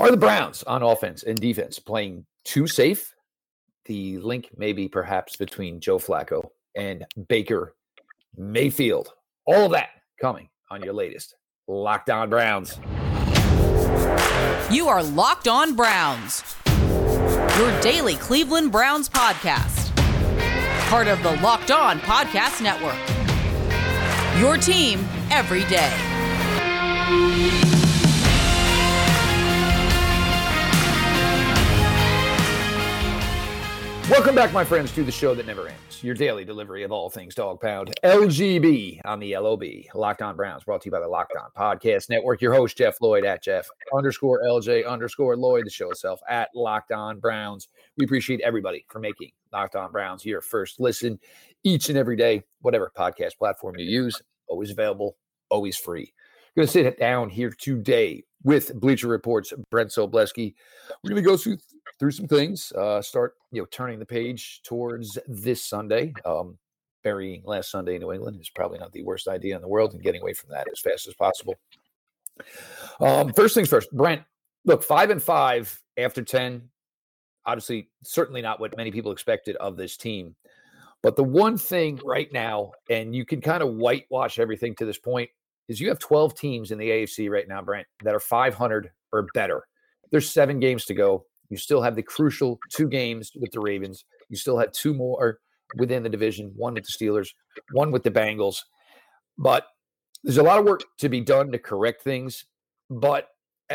Are the Browns on offense and defense playing too safe? The link may be perhaps between Joe Flacco and Baker Mayfield. All of that coming on your latest Locked On Browns. You are Locked On Browns, your daily Cleveland Browns podcast. Part of the Locked On Podcast Network. Your team every day. Welcome back, my friends, to the show that never ends. Your daily delivery of all things dog pound. LGB on the LOB. Locked on Browns, brought to you by the Locked On Podcast Network. Your host, Jeff Lloyd at Jeff underscore LJ underscore Lloyd, the show itself at Locked On Browns. We appreciate everybody for making Locked On Browns your first listen each and every day, whatever podcast platform you use. Always available, always free. Going to sit down here today with Bleacher Report's Brent Sobleski. We're going to go through through some things. Uh, start you know turning the page towards this Sunday. Um, burying last Sunday in New England is probably not the worst idea in the world, and getting away from that as fast as possible. Um, first things first, Brent. Look, five and five after ten. Obviously, certainly not what many people expected of this team. But the one thing right now, and you can kind of whitewash everything to this point, is you have 12 teams in the AFC right now, Brent, that are 500 or better. There's seven games to go. You still have the crucial two games with the Ravens. You still have two more within the division, one with the Steelers, one with the Bengals. But there's a lot of work to be done to correct things. But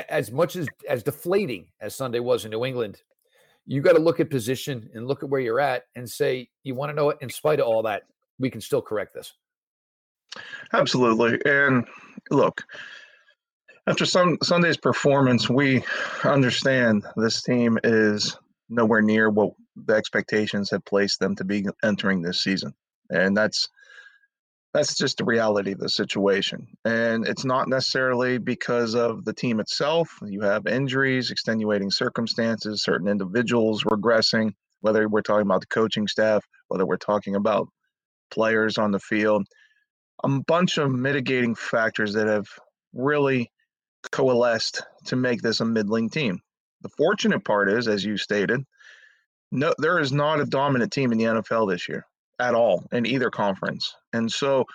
as much as as deflating as Sunday was in New England, you got to look at position and look at where you're at and say, you want to know what, in spite of all that, we can still correct this. Absolutely. And look, after some Sunday's performance, we understand this team is nowhere near what the expectations had placed them to be entering this season. And that's that's just the reality of the situation. And it's not necessarily because of the team itself. You have injuries, extenuating circumstances, certain individuals regressing, whether we're talking about the coaching staff, whether we're talking about players on the field, a bunch of mitigating factors that have really coalesced to make this a middling team. The fortunate part is, as you stated, no, there is not a dominant team in the NFL this year at all in either conference. And so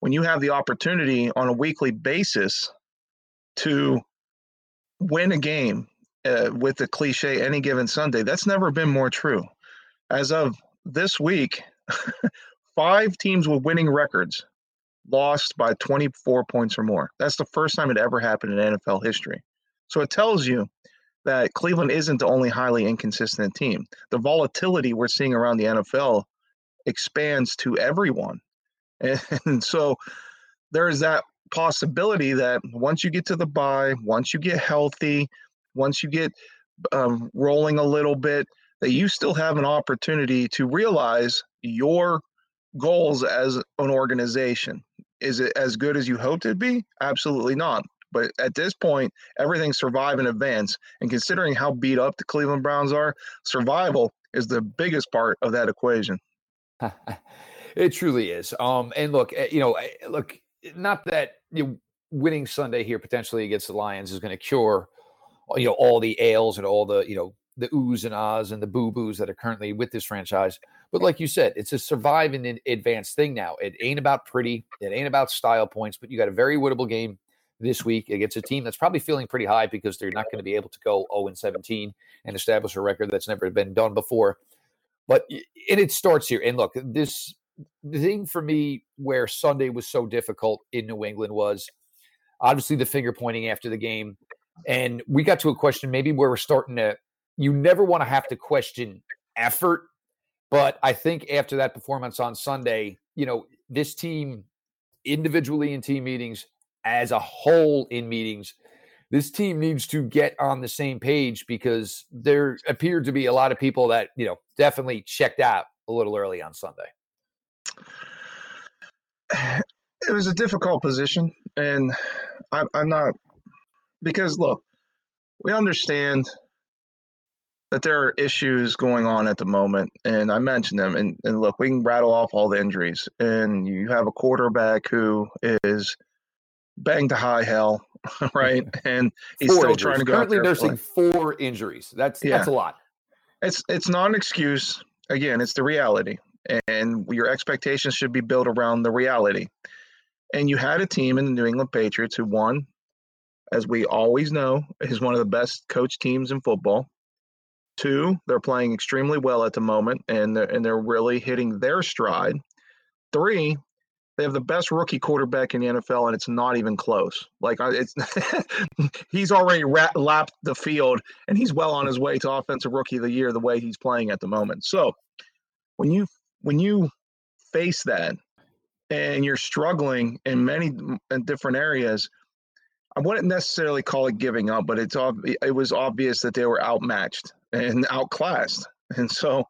when you have the opportunity on a weekly basis to win a game uh, with the cliche any given Sunday, that's never been more true. As of this week, five teams with winning records lost by 24 points or more. That's the first time it ever happened in NFL history. So it tells you that Cleveland isn't the only highly inconsistent team. The volatility we're seeing around the NFL expands to everyone. And so there's that possibility that once you get to the bye, once you get healthy, once you get um, rolling a little bit, that you still have an opportunity to realize your goals as an organization. Is it as good as you hoped it'd be? Absolutely not. But at this point, everything's survive and advance. And considering how beat up the Cleveland Browns are, survival is the biggest part of that equation. it truly is. Um, and look, eh, you know, eh, look, not that you know, winning Sunday here potentially against the Lions is going to cure, you know, all the ails and all the you know the oohs and ahs and the boo boos that are currently with this franchise. But like you said, it's a survive and advance thing now. It ain't about pretty, it ain't about style points, but you got a very winnable game this week against a team that's probably feeling pretty high because they're not going to be able to go 0 and 17 and establish a record that's never been done before. But and it starts here. And look, this thing for me where Sunday was so difficult in New England was obviously the finger pointing after the game. And we got to a question maybe where we're starting to you never want to have to question effort. But I think after that performance on Sunday, you know, this team individually in team meetings, as a whole in meetings, this team needs to get on the same page because there appeared to be a lot of people that, you know, definitely checked out a little early on Sunday. It was a difficult position. And I'm, I'm not, because look, we understand that there are issues going on at the moment, and I mentioned them. And, and look, we can rattle off all the injuries, and you have a quarterback who is banged to high hell right? And he's four still injuries. trying to go. Currently nursing four injuries. That's Yeah. that's a lot. It's it's not an excuse. Again, it's the reality, and your expectations should be built around the reality. And you had a team in the New England Patriots who won, as we always know, is one of the best coach teams in football. Two, they're playing extremely well at the moment, and they're, and they're really hitting their stride. Three, they have the best rookie quarterback in the NFL, and it's not even close. Like it's, he's already ra- lapped the field, and he's well on his way to offensive rookie of the year the way he's playing at the moment. So when you when you face that, and you're struggling in many in different areas, I wouldn't necessarily call it giving up, but it's ob- it was obvious that they were outmatched and outclassed, and so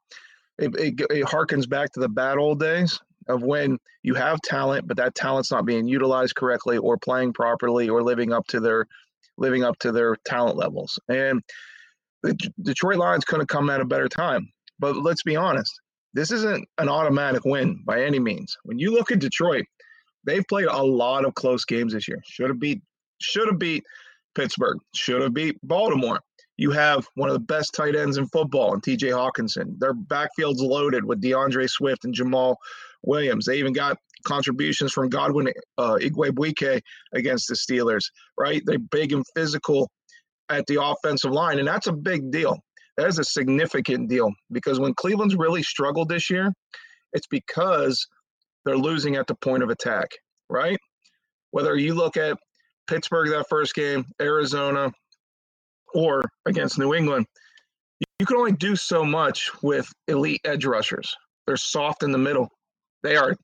it, it, it harkens back to the bad old days of when you have talent, but that talent's not being utilized correctly or playing properly or living up to their living up to their talent levels. And the Detroit Lions could have come at a better time. But let's be honest, this isn't an automatic win by any means. When you look at Detroit, they've played a lot of close games this year. Should have beat should have beat Pittsburgh, should have beat Baltimore. You have one of the best tight ends in football in TJ Hockenson. Their backfield's loaded with D'Andre Swift and Jamaal Williams. They even got contributions from Godwin uh, Igwebuike against the Steelers, right? They're big and physical at the offensive line, and that's a big deal. That is a significant deal because when Cleveland's really struggled this year, it's because they're losing at the point of attack, right? Whether you look at Pittsburgh that first game, Arizona, or against New England, you can only do so much with elite edge rushers. They're soft in the middle. They are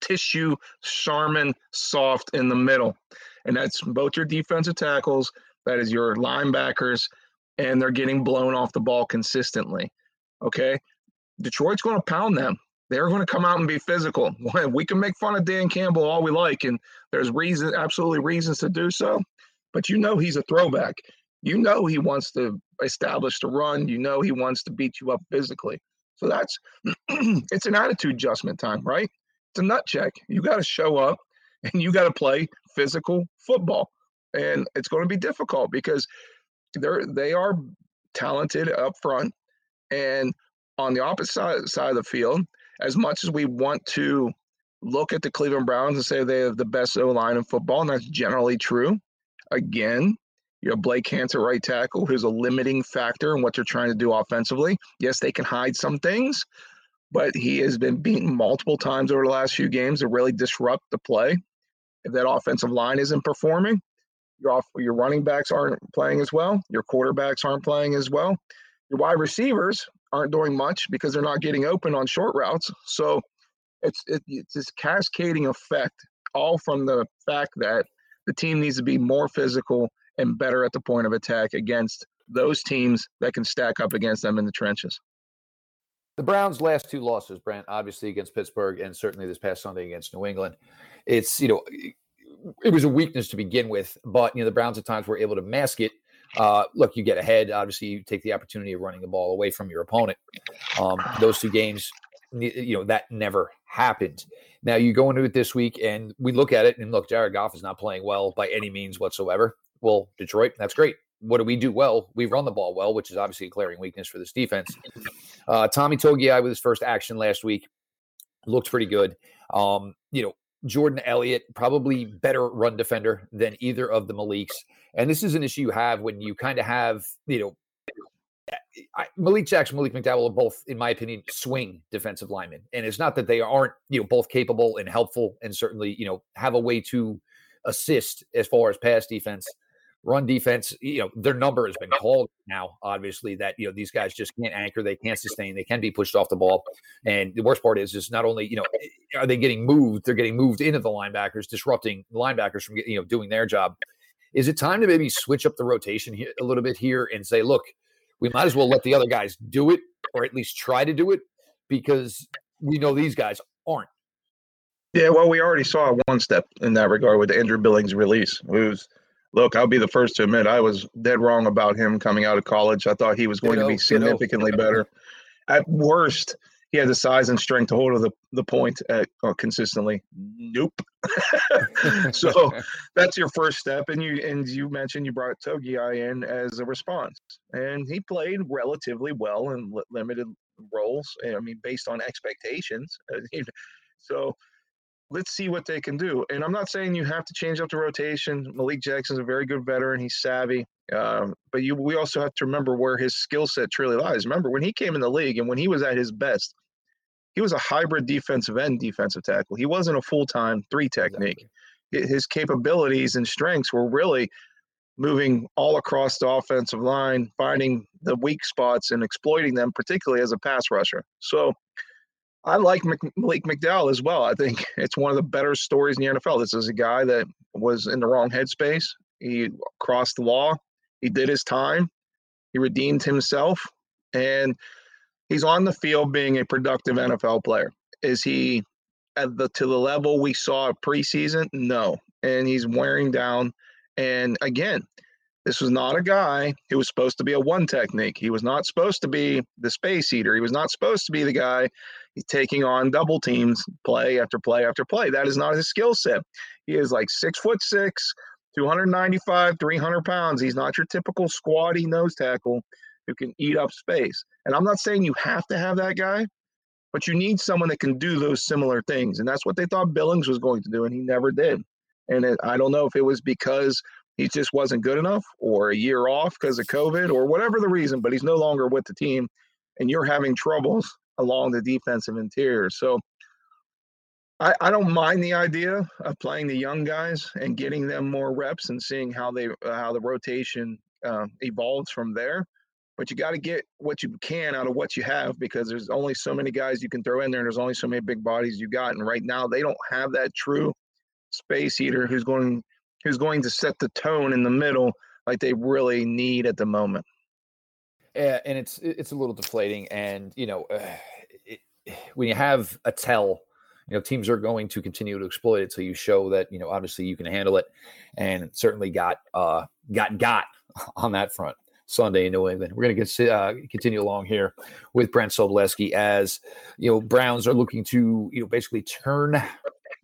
tissue Charmin soft in the middle. And that's both your defensive tackles, that is your linebackers, and they're getting blown off the ball consistently. Okay. Detroit's going to pound them. They're going to come out and be physical. We can make fun of Dan Campbell all we like, and there's reason, absolutely reasons to do so. But you know he's a throwback. You know he wants to establish the run. You know he wants to beat you up physically. So that's it's an attitude adjustment time, right? It's a nut check. You got to show up and you got to play physical football. And it's going to be difficult because they're they are talented up front and on the opposite side, side of the field, as much as we want to look at the Cleveland Browns and say they have the best O line in football, and that's generally true. Again, you have Blake Cantor, right tackle, who's a limiting factor in what they're trying to do offensively. Yes, they can hide some things, but he has been beaten multiple times over the last few games to really disrupt the play. If that offensive line isn't performing, your off, your running backs aren't playing as well, your quarterbacks aren't playing as well, your wide receivers aren't doing much because they're not getting open on short routes. So it's it, it's this cascading effect, all from the fact that the team needs to be more physical and better at the point of attack against those teams that can stack up against them in the trenches. The Browns' last two losses, Brent, obviously against Pittsburgh and certainly this past Sunday against New England. It's, you know, it was a weakness to begin with, but, you know, the Browns at times were able to mask it. Uh, look, you get ahead. Obviously, you take the opportunity of running the ball away from your opponent. Um, those two games, you know, that never happened. Now you go into it this week and we look at it and look, Jared Goff is not playing well by any means whatsoever. Well, Detroit, that's great. What do we do well? We run the ball well, which is obviously a glaring weakness for this defense. Uh, Tommy Togiai with his first action last week looked pretty good. Um, you know, Jordan Elliott, probably better run defender than either of the Maliks. And this is an issue you have when you kind of have, you know, I, Malik Jackson, Malik McDowell are both, in my opinion, swing defensive linemen. And it's not that they aren't, you know, both capable and helpful and certainly, you know, have a way to assist as far as pass defense, run defense. You know, their number has been called now, obviously, that, you know, these guys just can't anchor, they can't sustain, they can be pushed off the ball. And the worst part is, is not only, you know, eh, are they getting moved, they're getting moved into the linebackers, disrupting the linebackers from, you know, doing their job. Is it time to maybe switch up the rotation here a little bit here and say, look, we might as well let the other guys do it or at least try to do it because we know these guys aren't. Yeah, well, we already saw one step in that regard with Andrew Billings' release. It was, look, I'll be the first to admit I was dead wrong about him coming out of college. I thought he was going to be significantly better. At worst, he had the size and strength to hold the, the point at, uh, consistently. Nope. so that's your first step. And you and you mentioned you brought Togiai in as a response, and he played relatively well in limited roles. I mean, based on expectations. so let's see what they can do. And I'm not saying you have to change up the rotation. Malik Jackson's a very good veteran. He's savvy. Um, but you, we also have to remember where his skill set truly lies. Remember when he came in the league and when he was at his best, he was a hybrid defensive end defensive tackle. He wasn't a full time three technique. Exactly. His capabilities and strengths were really moving all across the offensive line, finding the weak spots and exploiting them, particularly as a pass rusher. So I like Malik McDowell as well. I think it's one of the better stories in the NFL. This is a guy that was in the wrong headspace. He crossed the law. He did his time. He redeemed himself. And he's on the field being a productive NFL player. Is he at the to the level we saw preseason? No. And he's wearing down. And again, this was not a guy who was supposed to be a one technique. He was not supposed to be the space eater. He was not supposed to be the guy taking on double teams play after play after play. That is not his skill set. He is like six foot six, 295, 300 pounds. He's not your typical squatty nose tackle who can eat up space. And I'm not saying you have to have that guy, but you need someone that can do those similar things. And that's what they thought Billings was going to do, and he never did. And it, I don't know if it was because he just wasn't good enough or a year off because of COVID or whatever the reason, but he's no longer with the team and you're having troubles along the defensive interior. So I, I don't mind the idea of playing the young guys and getting them more reps and seeing how they uh, how the rotation uh, evolves from there. But you got to get what you can out of what you have because there's only so many guys you can throw in there. And there's only so many big bodies you got. And right now they don't have that true space eater who's going who's going to set the tone in the middle like they really need at the moment. Yeah, and it's it's a little deflating, and you know, uh, it, when you have a tell, you know, teams are going to continue to exploit it. So you show that you know, obviously, you can handle it, and certainly got uh, got got on that front. Sunday in New England. We're going to uh, continue along here with Brent Sobleski as you know Browns are looking to you know basically turn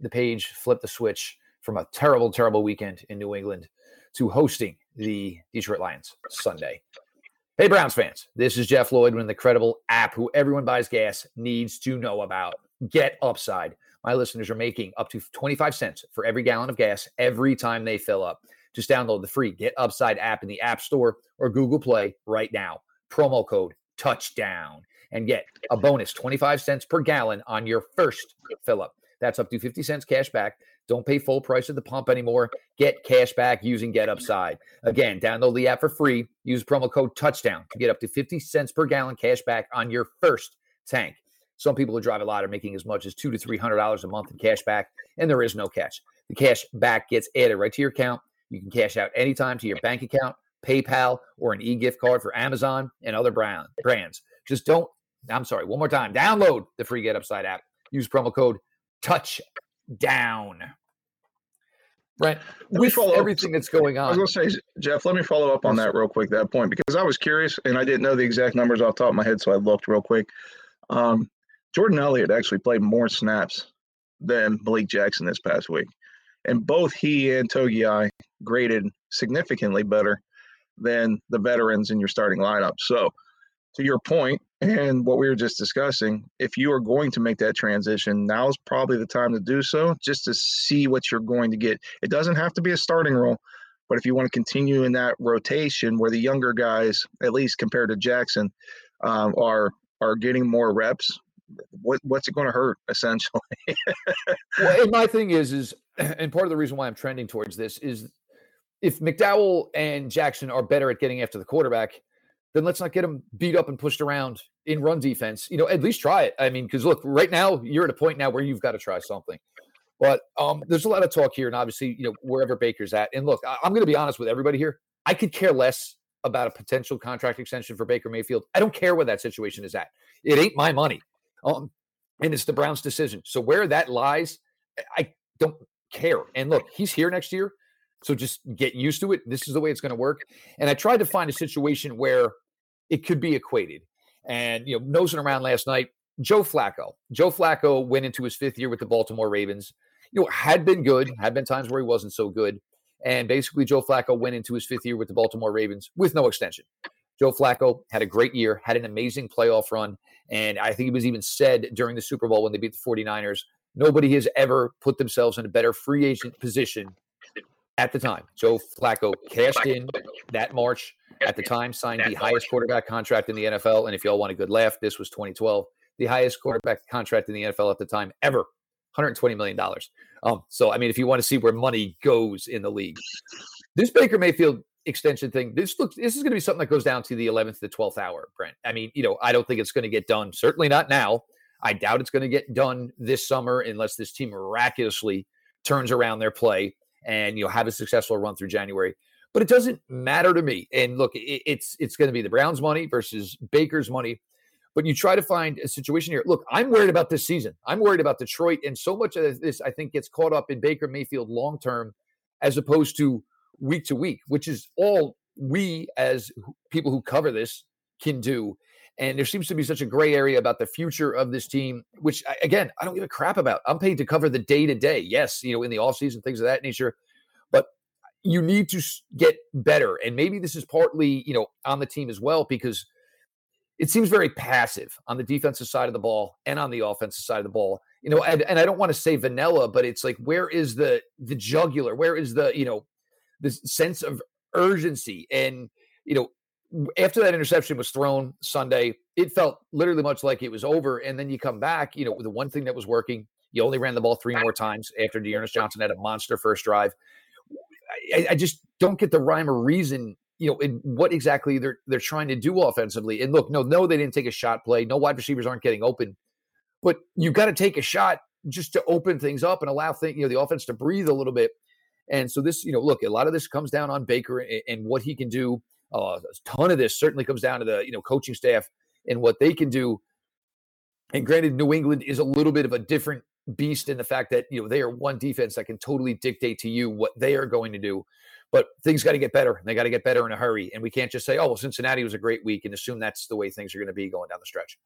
the page, flip the switch from a terrible, terrible weekend in New England to hosting the Detroit Lions Sunday. Hey, Browns fans, this is Jeff Lloyd with the credible app who everyone buys gas needs to know about. Get Upside. My listeners are making up to 25 cents for every gallon of gas every time they fill up. Just download the free Get Upside app in the App Store or Google Play right now. Promo code touchdown and get a bonus 25 cents per gallon on your first fill up. That's up to 50 cents cash back. Don't pay full price at the pump anymore. Get cash back using Get Upside. Again, download the app for free. Use promo code touchdown to get up to 50 cents per gallon cash back on your first tank. Some people who drive a lot are making as much as two to three hundred dollars a month in cash back, and there is no catch. The cash back gets added right to your account. You can cash out anytime to your bank account, PayPal, or an e-gift card for Amazon and other brand brands. Just don't. I'm sorry. One more time. Download the free Get Upside app. Use promo code touchdown. Right. With everything that's going on. I was going to say, Jeff, let me follow up on that real quick, that point, because I was curious and I didn't know the exact numbers off the top of my head. So I looked real quick. Um, Jordan Elliott actually played more snaps than Malik Jackson this past week. And both he and Togiai graded significantly better than the veterans in your starting lineup. So, to your point, and what we were just discussing, if you are going to make that transition, now is probably the time to do so, just to see what you're going to get. It doesn't have to be a starting role, but if you want to continue in that rotation where the younger guys, at least compared to Jackson, um, are are getting more reps, what what's it going to hurt essentially? well, and my thing is, is and part of the reason why I'm trending towards this is if McDowell and Jackson are better at getting after the quarterback then let's not get them beat up and pushed around in run defense. You know, at least try it. I mean, because look, right now you're at a point now where you've got to try something. But um, there's a lot of talk here, and obviously, you know, wherever Baker's at. And look, I- I'm going to be honest with everybody here. I could care less about a potential contract extension for Baker Mayfield. I don't care where that situation is at. It ain't my money, um, and it's the Browns' decision. So where that lies, I don't care. And look, he's here next year. So just get used to it. This is the way it's going to work. And I tried to find a situation where it could be equated. And you know, nosing around last night, Joe Flacco. Joe Flacco went into his fifth year with the Baltimore Ravens. You know, had been good, had been times where he wasn't so good. And basically, Joe Flacco went into his fifth year with the Baltimore Ravens with no extension. Joe Flacco had a great year, had an amazing playoff run. And I think it was even said during the Super Bowl when they beat the 49ers nobody has ever put themselves in a better free agent position at the time. Joe Flacco cashed in that March at the time, signed the highest quarterback contract in the NFL. And if y'all want a good laugh, this was 2012, the highest quarterback contract in the NFL at the time ever. $120 million. Um, so, I mean, if you want to see where money goes in the league, this Baker Mayfield extension thing, this looks, this is going to be something that goes down to the 11th to 12th hour, Brent. I mean, you know, I don't think it's going to get done. Certainly not now. I doubt it's going to get done this summer unless this team miraculously turns around their play and you know have a successful run through January. But it doesn't matter to me. And look, it, it's it's going to be the Browns' money versus Baker's money. But you try to find a situation here. Look, I'm worried about this season. I'm worried about Detroit, and so much of this I think gets caught up in Baker Mayfield long term, as opposed to week to week, which is all we as people who cover this can do. And there seems to be such a gray area about the future of this team, which again, I don't give a crap about. I'm paid to cover the day to day. Yes, you know, in the offseason, things of that nature. But you need to get better. And maybe this is partly, you know, on the team as well, because it seems very passive on the defensive side of the ball and on the offensive side of the ball. You know, and, and I don't want to say vanilla, but it's like where is the the jugular? Where is the, you know, the sense of urgency? And, you know, after that interception was thrown Sunday, it felt literally much like it was over. And then you come back, you know, the one thing that was working, you only ran the ball three more times after D'Ernest Johnson had a monster first drive. I, I, just don't get the rhyme or reason, you know, in what exactly they're they're trying to do offensively. And look, no, no, they didn't take a shot play. No wide receivers aren't getting open, but you've got to take a shot just to open things up and allow things, you know, the offense to breathe a little bit. And so this, you know, look, a lot of this comes down on Baker and, and what he can do uh, a ton of this certainly comes down to the you know coaching staff and what they can do. And granted, New England is a little bit of a different beast in the fact that you know they are one defense that can totally dictate to you what they are going to do. But things got to get better. And they got to get better in a hurry. And we can't just say, "Oh, well, Cincinnati was a great week," and assume that's the way things are going to be going down the stretch.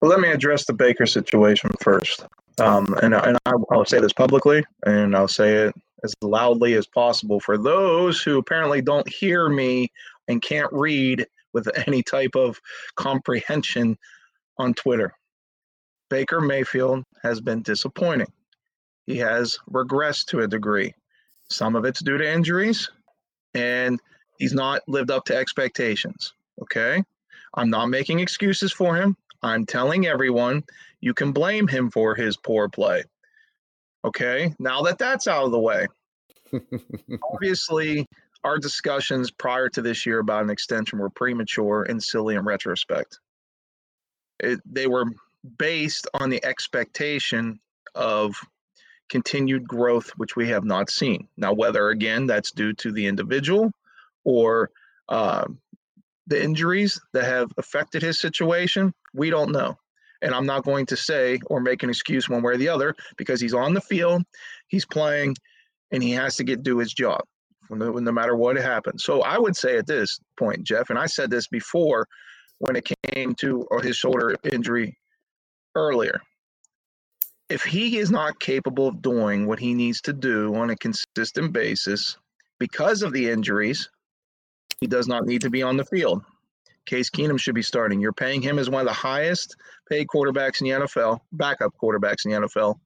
Well, let me address the Baker situation first. Um, and and I, I'll say this publicly, and I'll say it as loudly as possible for those who apparently don't hear me and can't read with any type of comprehension on Twitter. Baker Mayfield has been disappointing. He has regressed to a degree. Some of it's due to injuries, and he's not lived up to expectations. Okay. I'm not making excuses for him. I'm telling everyone you can blame him for his poor play. Okay, now that that's out of the way, obviously our discussions prior to this year about an extension were premature and silly in retrospect. It, they were based on the expectation of continued growth, which we have not seen. Now, whether again that's due to the individual or uh, the injuries that have affected his situation, we don't know. And I'm not going to say or make an excuse one way or the other because he's on the field, he's playing, and he has to get do his job no, no matter what happens. So I would say at this point, Jeff, and I said this before when it came to uh, his shoulder injury earlier. If he is not capable of doing what he needs to do on a consistent basis because of the injuries, he does not need to be on the field. Case Keenum should be starting. You're paying him as one of the highest paid quarterbacks in the NFL, backup quarterbacks in the NFL,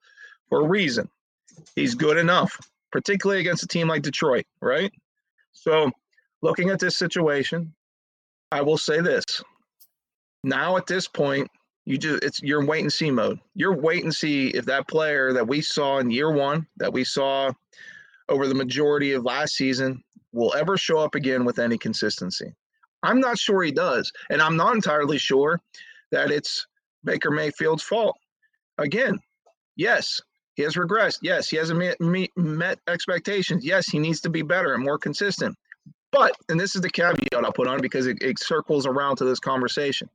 for a reason. He's good enough, particularly against a team like Detroit, right? So, looking at this situation, I will say this. Now at this point, you just it's you're wait and see mode. You're wait and see if that player that we saw in year one, that we saw over the majority of last season, will ever show up again with any consistency. I'm not sure he does. And I'm not entirely sure that it's Baker Mayfield's fault. Again, yes, he has regressed. Yes, he hasn't met, met expectations. Yes, he needs to be better and more consistent. But, and this is the caveat I'll put on because it, it circles around to this conversation.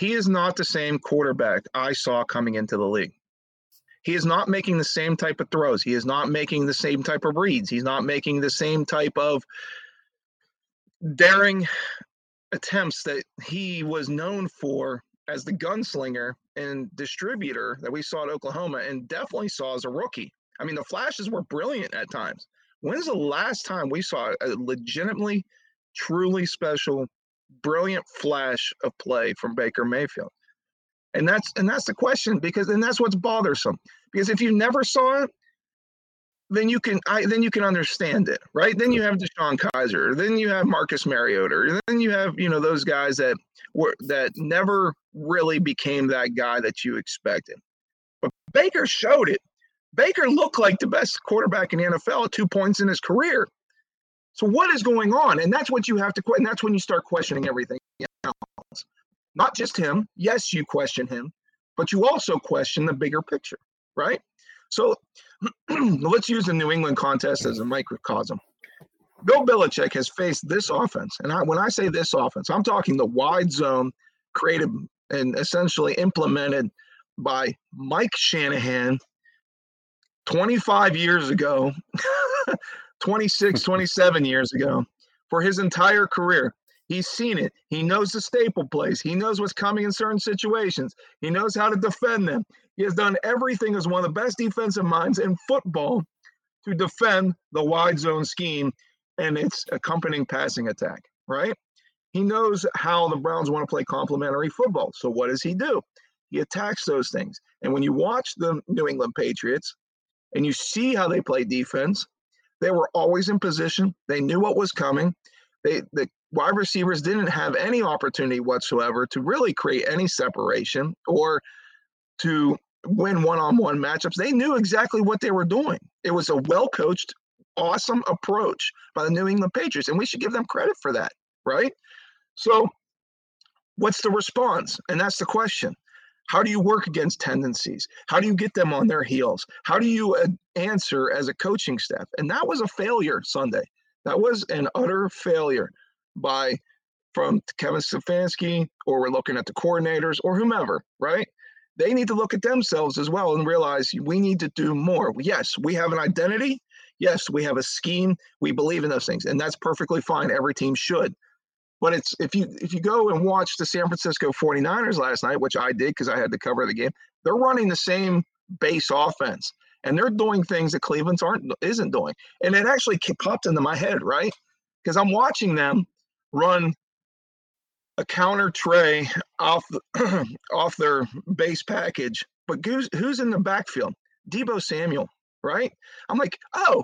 He is not the same quarterback I saw coming into the league. He is not making the same type of throws. He is not making the same type of reads. He's not making the same type of daring attempts that he was known for as the gunslinger and distributor that we saw at Oklahoma and definitely saw as a rookie. I mean, the flashes were brilliant at times. When's the last time we saw a legitimately, truly special, brilliant flash of play from Baker Mayfield? And that's and that's the question because and that's what's bothersome. Because if you never saw it, then you can I then you can understand it, right? Then you have DeShone Kizer, then you have Marcus Mariota, then you have, you know, those guys that were that never really became that guy that you expected. But Baker showed it. Baker looked like the best quarterback in the NFL at two points in his career. So what is going on? And that's what you have to and that's when you start questioning everything else. Not just him. Yes, you question him, but you also question the bigger picture, right? So let's use the New England contest as a microcosm. Bill Belichick has faced this offense, and I, when I say this offense, I'm talking the wide zone created and essentially implemented by Mike Shanahan 25 years ago, 26, 27 years ago, for his entire career. He's seen it. He knows the staple plays. He knows what's coming in certain situations. He knows how to defend them. He has done everything as one of the best defensive minds in football to defend the wide zone scheme and its accompanying passing attack, right? He knows how the Browns want to play complementary football. So what does he do? He attacks those things. And when you watch the New England Patriots and you see how they play defense, they were always in position. They knew what was coming. They the wide receivers didn't have any opportunity whatsoever to really create any separation or to win one-on-one matchups. They knew exactly what they were doing. It was a well-coached, awesome approach by the New England Patriots, and we should give them credit for that, right? So, what's the response? And that's the question. How do you work against tendencies? How do you get them on their heels? How do you uh, answer as a coaching staff? And that was a failure Sunday. That was an utter failure by from Kevin Stefanski, or we're looking at the coordinators or whomever, right? They need to look at themselves as well and realize we need to do more. Yes, we have an identity. Yes, we have a scheme. We believe in those things, and that's perfectly fine. Every team should. But it's if you if you go and watch the San Francisco 49ers last night, which I did because I had to cover the game, they're running the same base offense and they're doing things that Cleveland's aren't isn't doing. And it actually popped into my head, right? Because I'm watching them run a counter trey off off their base package, but who's who's in the backfield? Deebo Samuel, right? I'm like, oh,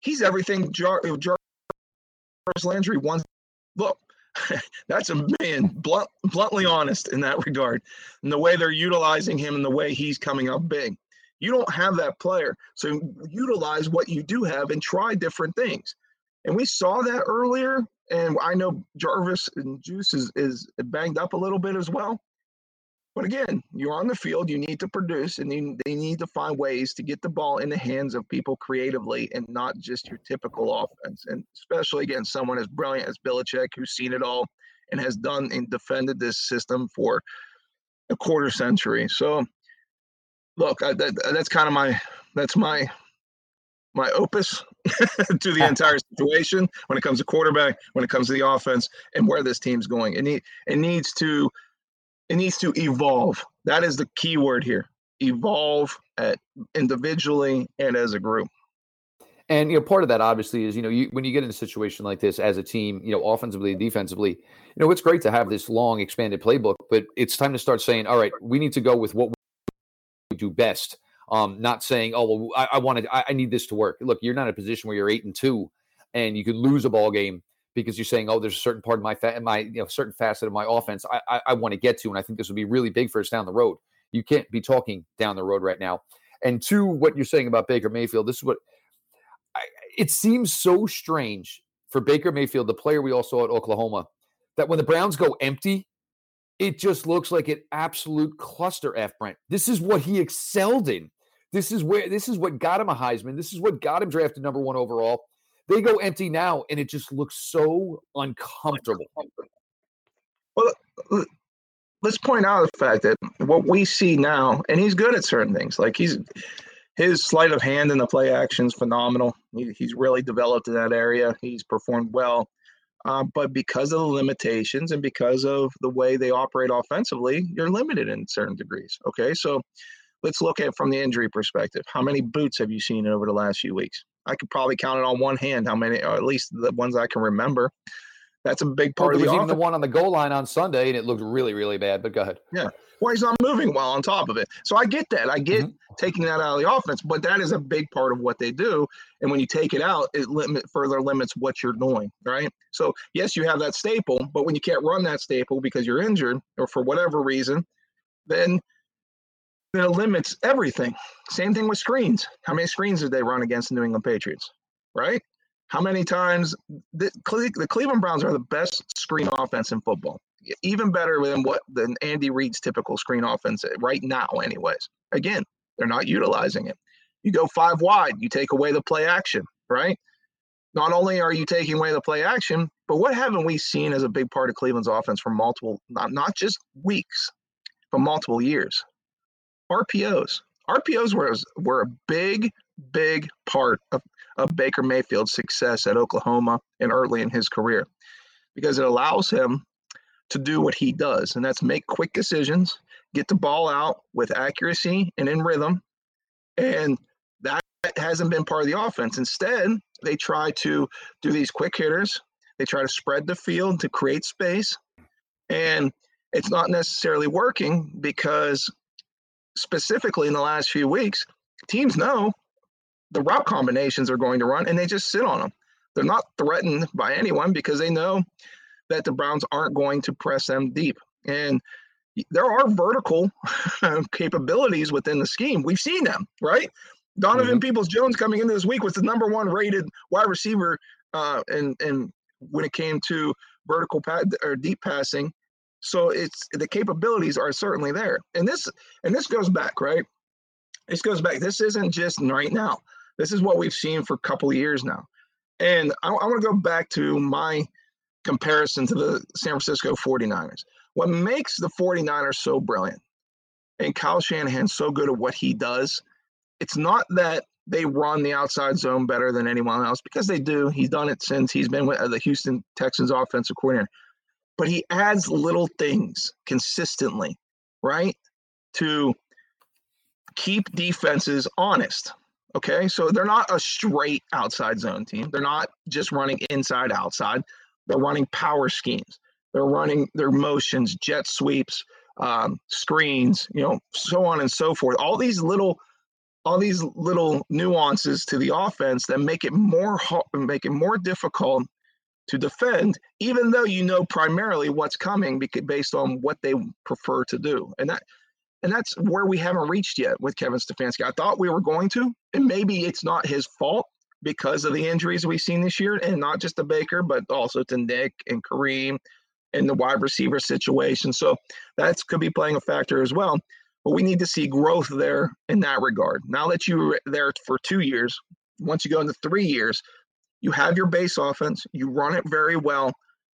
he's everything Jar, uh, Jarvis Landry wants. Look, that's a man blunt, bluntly honest in that regard, and the way they're utilizing him and the way he's coming up big. You don't have that player, so utilize what you do have and try different things. And we saw that earlier and I know Jarvis and Juice is, is banged up a little bit as well. But again, you're on the field, you need to produce, and you, they need to find ways to get the ball in the hands of people creatively and not just your typical offense. And especially against someone as brilliant as Belichick, who's seen it all and has done and defended this system for a quarter century. So, look, I, that, that's kind of my that's my my opus to the entire situation when it comes to quarterback, when it comes to the offense, and where this team's going. It need it needs to it needs to evolve. That is the key word here. Evolve at individually and as a group. And you know, part of that obviously is you know you, when you get in a situation like this as a team, you know, offensively and defensively, you know, it's great to have this long expanded playbook, but it's time to start saying, all right, we need to go with what we do best um, not saying, oh well, I, I wanted, I, I, need this to work. Look, you're not in a position where you're eight and two, and you could lose a ball game because you're saying, oh, there's a certain part of my fa- my you know certain facet of my offense I, I, I want to get to, and I think this would be really big for us down the road. You can't be talking down the road right now. And two, what you're saying about Baker Mayfield, this is what I, it seems so strange for Baker Mayfield, the player we all saw at Oklahoma, that when the Browns go empty, it just looks like an absolute cluster F, Brent. This is what he excelled in. This is where this is what got him a Heisman. This is what got him drafted number one overall. They go empty now, and it just looks so uncomfortable. Well, let's point out the fact that what we see now, and he's good at certain things. Like he's his sleight of hand in the play action is phenomenal. He, he's really developed in that area. He's performed well. Uh, but because of the limitations and because of the way they operate offensively, you're limited in certain degrees. Okay, so let's look at it from the injury perspective. How many boots have you seen over the last few weeks? I could probably count it on one hand how many, or at least the ones I can remember. That's a big part well, of the. even the one on the goal line on Sunday, and it looked really, really bad. But go ahead. Yeah, well, he's not moving well on top of it. So I get that. I get mm-hmm. taking that out of the offense, but that is a big part of what they do. And when you take it out, it limit further limits what you're doing, right? So yes, you have that staple, but when you can't run that staple because you're injured or for whatever reason, then it limits everything. Same thing with screens. How many screens did they run against the New England Patriots? Right? How many times the, the Cleveland Browns are the best screen offense in football, even better than what than Andy Reid's typical screen offense eh, right now. Anyways, again, they're not utilizing it. You go five wide, you take away the play action, right? Not only are you taking away the play action, but what haven't we seen as a big part of Cleveland's offense for multiple, not, not just weeks, but multiple years? RPOs. RPOs were, were a big, big part of, of Baker Mayfield's success at Oklahoma and early in his career because it allows him to do what he does, and that's make quick decisions, get the ball out with accuracy and in rhythm. And that hasn't been part of the offense. Instead, they try to do these quick hitters, they try to spread the field to create space. And it's not necessarily working because specifically in the last few weeks, teams know the route combinations are going to run and they just sit on them. They're not threatened by anyone because they know that the Browns aren't going to press them deep. And there are vertical capabilities within the scheme. We've seen them, right? Donovan mm-hmm. Peoples Jones coming into this week was the number one rated wide receiver uh, and and when it came to vertical or deep passing so it's the capabilities are certainly there. And this and this goes back, right? This goes back. This isn't just right now. This is what we've seen for a couple of years now. And I, I want to go back to my comparison to the San Francisco 49ers. What makes the 49ers so brilliant and Kyle Shanahan so good at what he does, it's not that they run the outside zone better than anyone else because they do. He's done it since he's been with uh, the Houston Texans offensive coordinator but he adds little things consistently, right? To keep defenses honest. Okay. So they're not a straight outside zone team. They're not just running inside outside. They're running power schemes. They're running their motions, jet sweeps, um, screens, you know, so on and so forth. All these little, all these little nuances to the offense that make it more make it more difficult to defend, even though you know primarily what's coming based on what they prefer to do. And that and that's where we haven't reached yet with Kevin Stefanski. I thought we were going to, and maybe it's not his fault because of the injuries we've seen this year, and not just to Baker, but also to Nick and Kareem and the wide receiver situation. So that could be playing a factor as well. But we need to see growth there in that regard. Now that you were there for two years, once you go into three years, you have your base offense, you run it very well.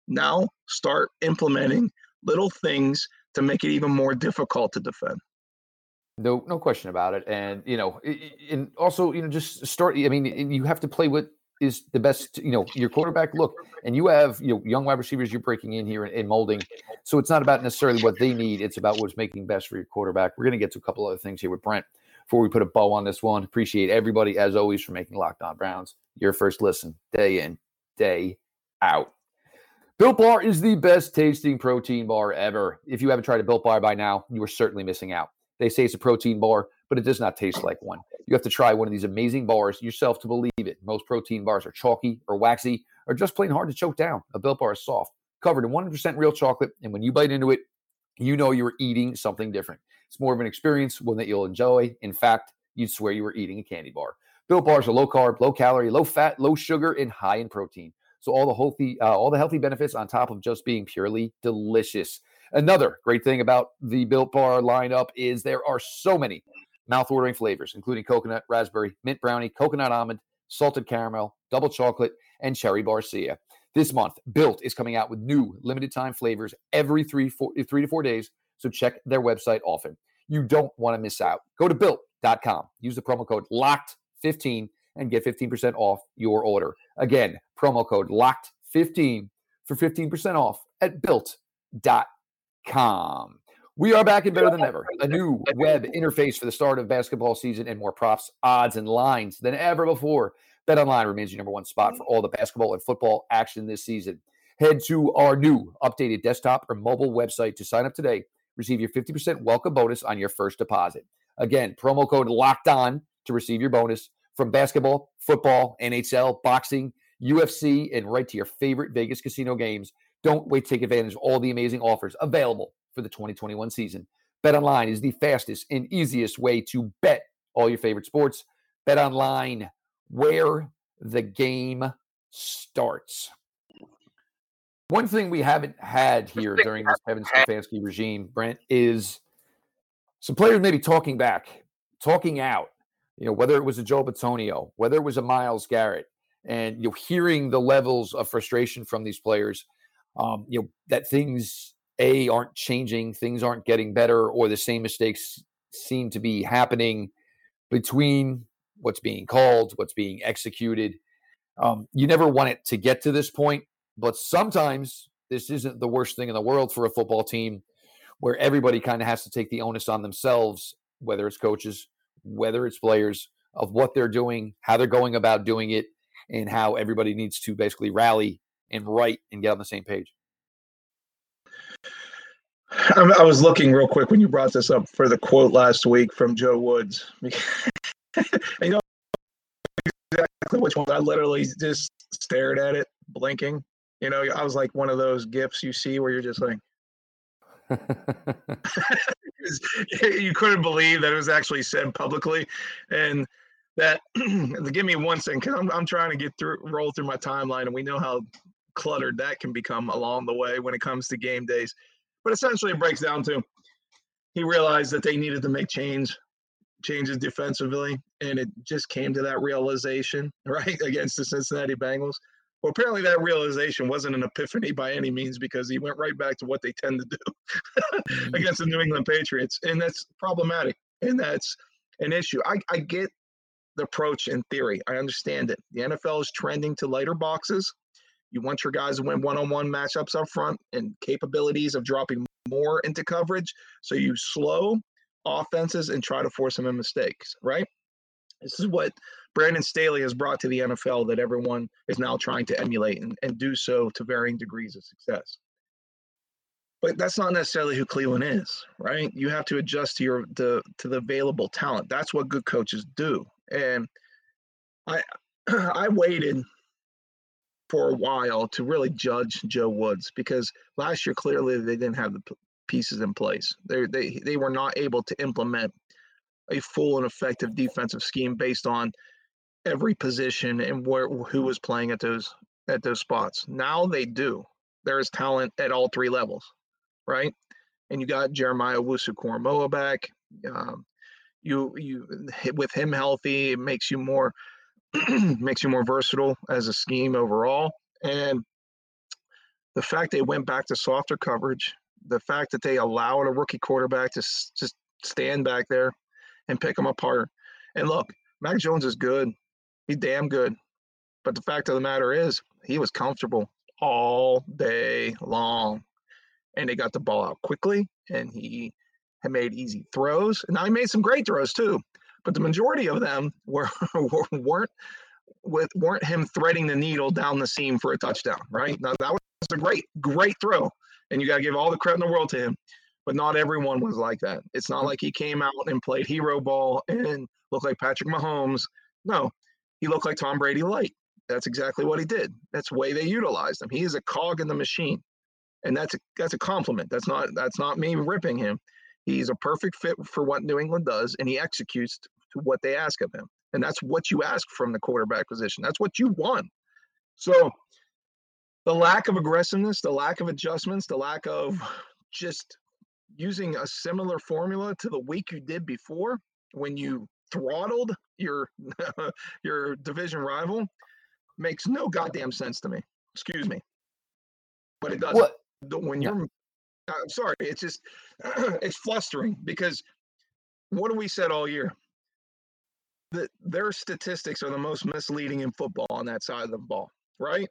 Now start implementing little things to make it even more difficult to defend. No, no question about it. And you know, and also you know, just start. I mean, you have to play with is the best. You know, your quarterback look, and you have you know young wide receivers you're breaking in here and, molding. So it's not about necessarily what they need; it's about what's making best for your quarterback. We're going to get to a couple other things here with Brent before we put a bow on this one. Appreciate everybody as always for making Locked On Browns your first listen day in, day out. Built Bar is the best tasting protein bar ever. If you haven't tried a Built Bar by now, you are certainly missing out. They say it's a protein bar, but it does not taste like one. You have to try one of these amazing bars yourself to believe it. Most protein bars are chalky or waxy or just plain hard to choke down. A Built Bar is soft, covered in 100% real chocolate, and when you bite into it, you know you're eating something different. It's more of an experience, one that you'll enjoy. In fact, you'd swear you were eating a candy bar. Built bars are low carb, low calorie, low fat, low sugar, and high in protein. So all the healthy, uh, all the healthy benefits on top of just being purely delicious. Another great thing about the Built Bar lineup is there are so many mouth-watering flavors, including coconut, raspberry, mint brownie, coconut almond, salted caramel, double chocolate, and cherry barcia. This month, Built is coming out with new limited time flavors every three, four, three to four days. So check their website often. You don't want to miss out. Go to built.com. Use the promo code LOCKED 15 and get 15% off your order. Again, promo code LOCKED15 for 15% off at built.com. We are back and better than ever. A new web interface for the start of basketball season and more props, odds, and lines than ever before. BetOnline remains your number one spot for all the basketball and football action this season. Head to our new updated desktop or mobile website to sign up today. Receive your 50% welcome bonus on your first deposit. Again, promo code locked on to receive your bonus from basketball, football, NHL, boxing, UFC, and right to your favorite Vegas casino games. Don't wait to take advantage of all the amazing offers available for the 2021 season. BetOnline is the fastest and easiest way to bet all your favorite sports. Bet online, where the game starts. One thing we haven't had here during this Kevin Stefanski regime, Brent, is some players maybe talking back, talking out. You know, whether it was a Joel Bitonio, whether it was a Myles Garrett, and you know, hearing the levels of frustration from these players, um, you know, that things a aren't changing, things aren't getting better, or the same mistakes seem to be happening between what's being called, what's being executed. Um, you never want it to get to this point, but sometimes this isn't the worst thing in the world for a football team where everybody kind of has to take the onus on themselves, whether it's coaches, whether it's players, of what they're doing, how they're going about doing it, and how everybody needs to basically rally and write and get on the same page. I was looking real quick when you brought this up for the quote last week from Joe Woods. you know exactly which one. I literally just stared at it, blinking. You know, I was like one of those gifs you see where you're just like, you couldn't believe that it was actually said publicly, and that give me one second because I'm I'm trying to get through roll through my timeline, and we know how cluttered that can become along the way when it comes to game days. But essentially, it breaks down to he realized that they needed to make change changes defensively, and it just came to that realization right against the Cincinnati Bengals. Well, apparently that realization wasn't an epiphany by any means because he went right back to what they tend to do mm-hmm. against the New England Patriots, and that's problematic, and that's an issue. I, I get the approach in theory. I understand it. The NFL is trending to lighter boxes. You want your guys to win one-on-one matchups up front and capabilities of dropping more into coverage. So you slow offenses and try to force them in mistakes, right? This is what Brandon Staley has brought to the NFL that everyone is now trying to emulate and, and do so to varying degrees of success. But that's not necessarily who Cleveland is, right? You have to adjust to your the to the available talent. That's what good coaches do. And I I waited for a while to really judge Joe Woods because last year clearly they didn't have the pieces in place. They they they were not able to implement a full and effective defensive scheme based on every position and where who was playing at those at those spots. Now they do. There is talent at all three levels, right? And you got Jeremiah Owusu-Koramoah back. Um, you you with him healthy, it makes you more makes you more versatile as a scheme overall. And the fact they went back to softer coverage, the fact that they allowed a rookie quarterback to s- just stand back there and pick them apart. And look, Mac Jones is good. He's damn good. But the fact of the matter is, he was comfortable all day long. And they got the ball out quickly, and he had made easy throws. And I made some great throws too but the majority of them were weren't with weren't him threading the needle down the seam for a touchdown, right? Now that was a great, great throw, and you got to give all the credit in the world to him. But not everyone was like that. It's not like he came out and played hero ball and looked like Patrick Mahomes. No, he looked like Tom Brady light. That's exactly what he did. That's the way they utilized him. He is a cog in the machine, and that's a, that's a compliment. That's not that's not me ripping him. He's a perfect fit for what New England does, and he executes to what they ask of him. And that's what you ask from the quarterback position. That's what you want. So the lack of aggressiveness, the lack of adjustments, the lack of just using a similar formula to the week you did before when you throttled your your division rival makes no goddamn sense to me. Excuse me. But it does. What? When you're I'm sorry, it's just it's flustering because what have we said all year? that their statistics are the most misleading in football on that side of the ball, right?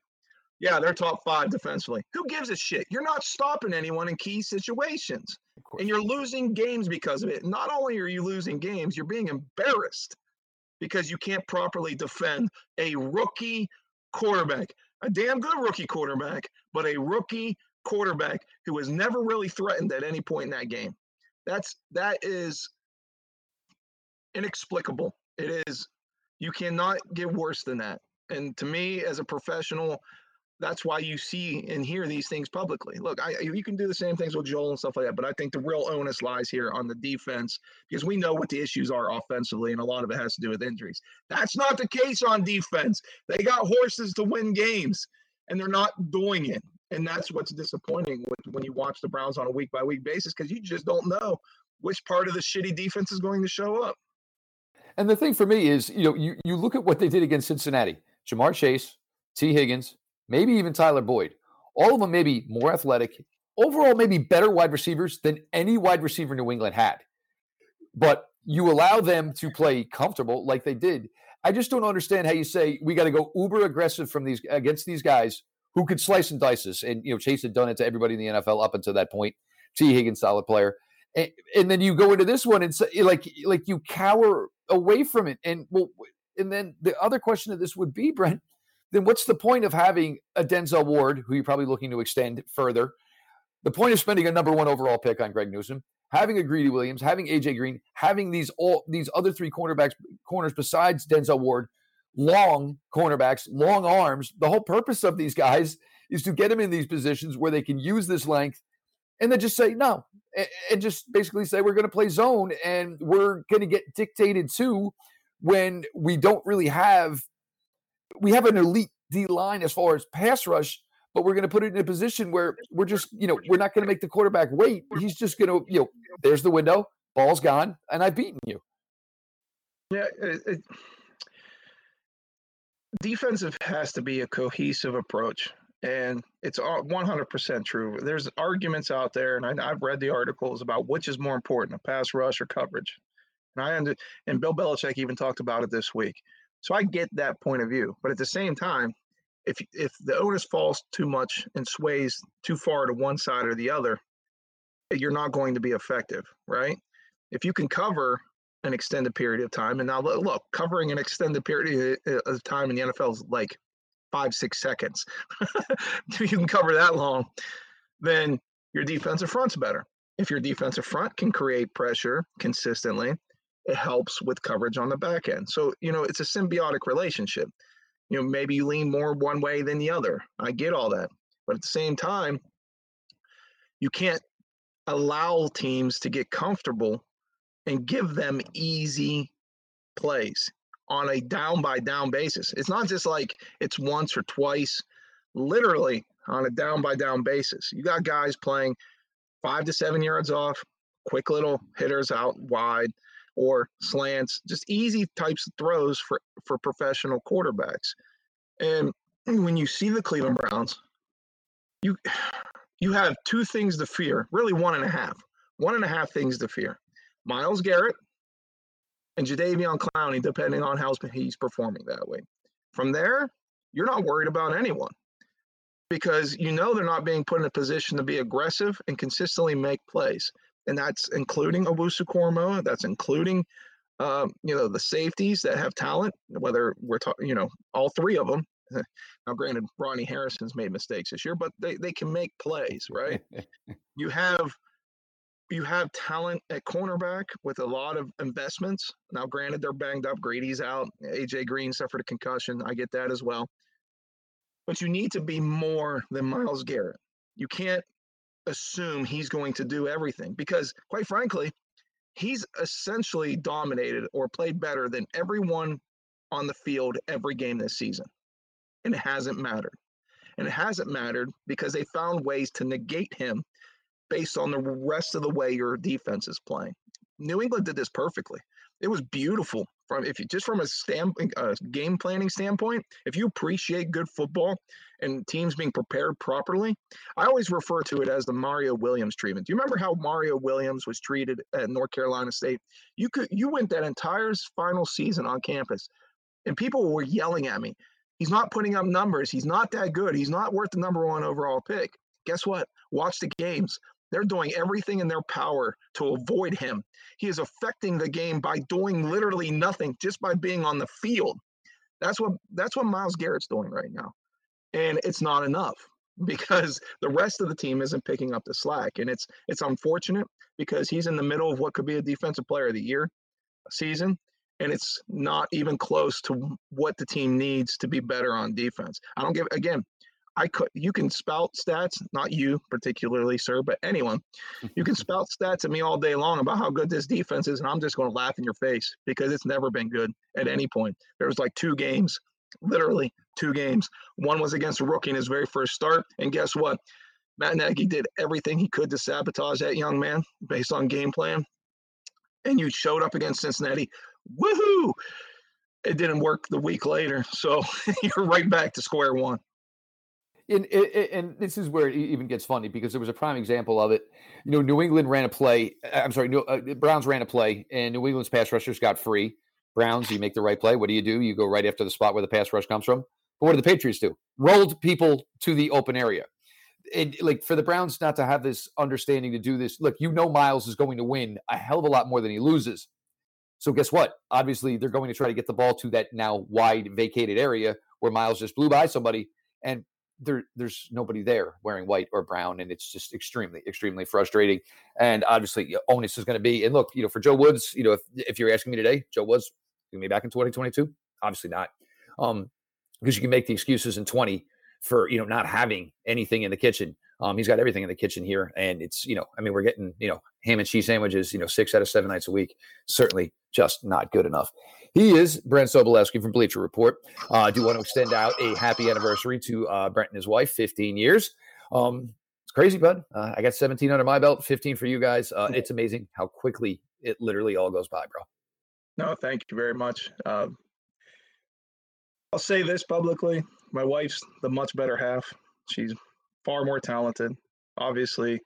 Yeah, they're top five defensively. Who gives a shit? You're not stopping anyone in key situations. And you're losing games because of it. Not only are you losing games, you're being embarrassed because you can't properly defend a rookie quarterback, a damn good rookie quarterback, but a rookie quarterback who was never really threatened at any point in that game. That's that is inexplicable. It is you cannot get worse than that. And to me, as a professional, that's why you see and hear these things publicly. Look, I, you can do the same things with Joel and stuff like that, but I think the real onus lies here on the defense because we know what the issues are offensively, and a lot of it has to do with injuries. That's not the case on defense. They got horses to win games, and they're not doing it. And that's what's disappointing when you watch the Browns on a week by week basis because you just don't know which part of the shitty defense is going to show up. And the thing for me is, you know, you, you look at what they did against Cincinnati. Ja'Marr Chase, Tee Higgins, maybe even Tyler Boyd. All of them maybe more athletic, overall maybe better wide receivers than any wide receiver New England had. But you allow them to play comfortable like they did. I just don't understand how you say we got to go uber aggressive from these against these guys who could slice and dice us. And you know, Chase had done it to everybody in the NFL up until that point. Tee Higgins, solid player. And, and then you go into this one and say like like you cower away from it. And well, and then the other question of this would be, Brent, then what's the point of having a Denzel Ward, who you're probably looking to extend further? The point of spending a number one overall pick on Greg Newsome, having a Greedy Williams, having AJ Green, having these all these other three cornerbacks corners besides Denzel Ward, long cornerbacks, long arms. The whole purpose of these guys is to get them in these positions where they can use this length and then just say no and just basically say we're going to play zone and we're going to get dictated to when we don't really have we have an elite D line as far as pass rush, but we're going to put it in a position where we're just, you know, we're not going to make the quarterback wait. He's just going to, you know, there's the window, ball's gone, and I've beaten you. Yeah. It, it, defensive has to be a cohesive approach. And it's 100% true. There's arguments out there, and I, have read the articles about which is more important, a pass rush or coverage. And I under, and Bill Belichick even talked about it this week. So I get that point of view, but at the same time, if if the onus falls too much and sways too far to one side or the other, eh, you're not going to be effective, right? If you can cover an extended period of time, and now look, covering an extended period eh, eh, of time in the NFL is like five six seconds. if you can cover that long, then your defensive front's better. If your defensive front can create pressure consistently, it helps with coverage on the back end. So, you know, it's a symbiotic relationship. You know, maybe you lean more one way than the other. I get all that. But at the same time, you can't allow teams to get comfortable and give them easy plays on a down by down basis. It's not just like it's once or twice, literally on a down by down basis. You got guys playing five to seven yards off, quick little hitters out wide or slants, just easy types of throws for, for professional quarterbacks. And when you see the Cleveland Browns, you you have two things to fear, really one and a half. One and a half things to fear. Myles Garrett and Jadeveon Clowney, depending on how he's performing that way. From there, you're not worried about anyone because you know they're not being put in a position to be aggressive and consistently make plays and that's including Owusu-Koramoah. That's including, um, you know, the safeties that have talent. Whether we're talking, you know, all three of them. Now, granted, Ronnie Harrison's made mistakes this year, but they, they can make plays, right? you have you have talent at cornerback with a lot of investments. Now, granted, they're banged up. Greedy's out. AJ Green suffered a concussion. I get that as well. But you need to be more than Myles Garrett. You can't assume he's going to do everything because, quite frankly, he's essentially dominated or played better than everyone on the field every game this season. And it hasn't mattered. And it hasn't mattered because they found ways to negate him based on the rest of the way your defense is playing. New England did this perfectly. It was beautiful from if you just from a stand, uh, game planning standpoint. If you appreciate good football and teams being prepared properly, I always refer to it as the Mario Williams treatment. Do you remember how Mario Williams was treated at North Carolina State? You could you went that entire final season on campus, and people were yelling at me. He's not putting up numbers. He's not that good. He's not worth the number one overall pick. Guess what? Watch the games. They're doing everything in their power to avoid him. He is affecting the game by doing literally nothing, just by being on the field. That's what that's what Myles Garrett's doing right now. And it's not enough because the rest of the team isn't picking up the slack. And it's it's unfortunate because he's in the middle of what could be a defensive player of the year season and it's not even close to what the team needs to be better on defense. I don't give again. I could you can spout stats, not you particularly, sir, but anyone. You can spout stats at me all day long about how good this defense is, and I'm just going to laugh in your face because it's never been good at any point. There was like two games, literally two games. One was against a rookie in his very first start, and guess what? Matt Nagy did everything he could to sabotage that young man based on game plan. And you showed up against Cincinnati woohoo! It didn't work the week later. So you're right back to square one. And, and this is where it even gets funny because there was a prime example of it. You know, New England ran a play. Uh, I'm sorry, New, uh, Browns ran a play, and New England's pass rushers got free. Browns, you make the right play. What do you do? You go right after the spot where the pass rush comes from. But what do the Patriots do? Rolled people to the open area. And like for the Browns not to have this understanding to do this, look, you know Myles is going to win a hell of a lot more than he loses. So guess what? Obviously, they're going to try to get the ball to that now wide vacated area where Myles just blew by somebody, and there there's nobody there wearing white or brown, and it's just extremely extremely frustrating. And obviously, onus is going to be. And look, you know, for Joe Woods, you know, if if you're asking me today, Joe Woods going to be back in 2022? Obviously not, um, because you can make the excuses in 20 for you know not having anything in the kitchen. Um, he's got everything in the kitchen here, and it's you know, I mean, we're getting you know ham and cheese sandwiches, you know, six out of seven nights a week. Certainly, just not good enough. He is Brent Sobleski from Bleacher Report. Uh, I do want to extend out a happy anniversary to uh, Brent and his wife, 15 years. Um, it's crazy, bud. Uh, I got 17 under my belt, 15 for you guys. Uh, it's amazing how quickly it literally all goes by, bro. No, thank you very much. Uh, I'll say this publicly: my wife's the much better half. She's far more talented. Obviously,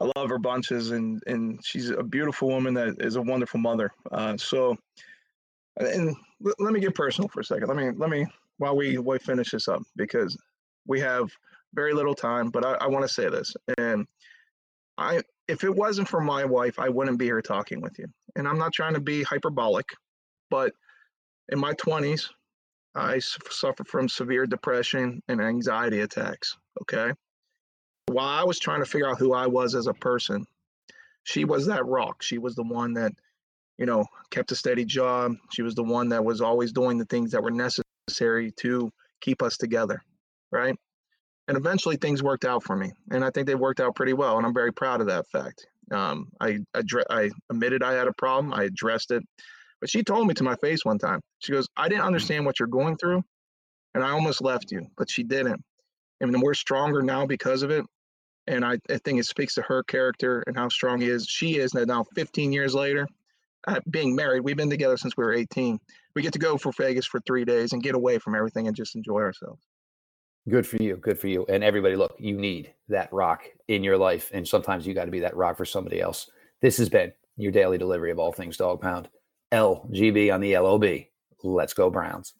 I love her bunches, and and she's a beautiful woman that is a wonderful mother. Uh, so, and let me get personal for a second. Let me let me while we we finish this up because we have very little time. But I, I want to say this, and I if it wasn't for my wife, I wouldn't be here talking with you. And I'm not trying to be hyperbolic, but in my 20s, I suffered from severe depression and anxiety attacks. Okay. While I was trying to figure out who I was as a person, she was that rock. She was the one that, you know, kept a steady job. She was the one that was always doing the things that were necessary to keep us together. Right. And eventually things worked out for me. And I think they worked out pretty well. And I'm very proud of that fact. Um, I, addre- I admitted I had a problem, I addressed it. But she told me to my face one time, she goes, I didn't understand what you're going through. And I almost left you, but she didn't. And we're stronger now because of it. And I, I think it speaks to her character and how strong he is. She is now 15 years later, uh, being married. We've been together since we were 18. We get to go for Vegas for three days and get away from everything and just enjoy ourselves. Good for you. Good for you. And everybody, look, you need that rock in your life. And sometimes you got to be that rock for somebody else. This has been your daily delivery of all things dog pound. LGB on the LOB. Let's go, Browns.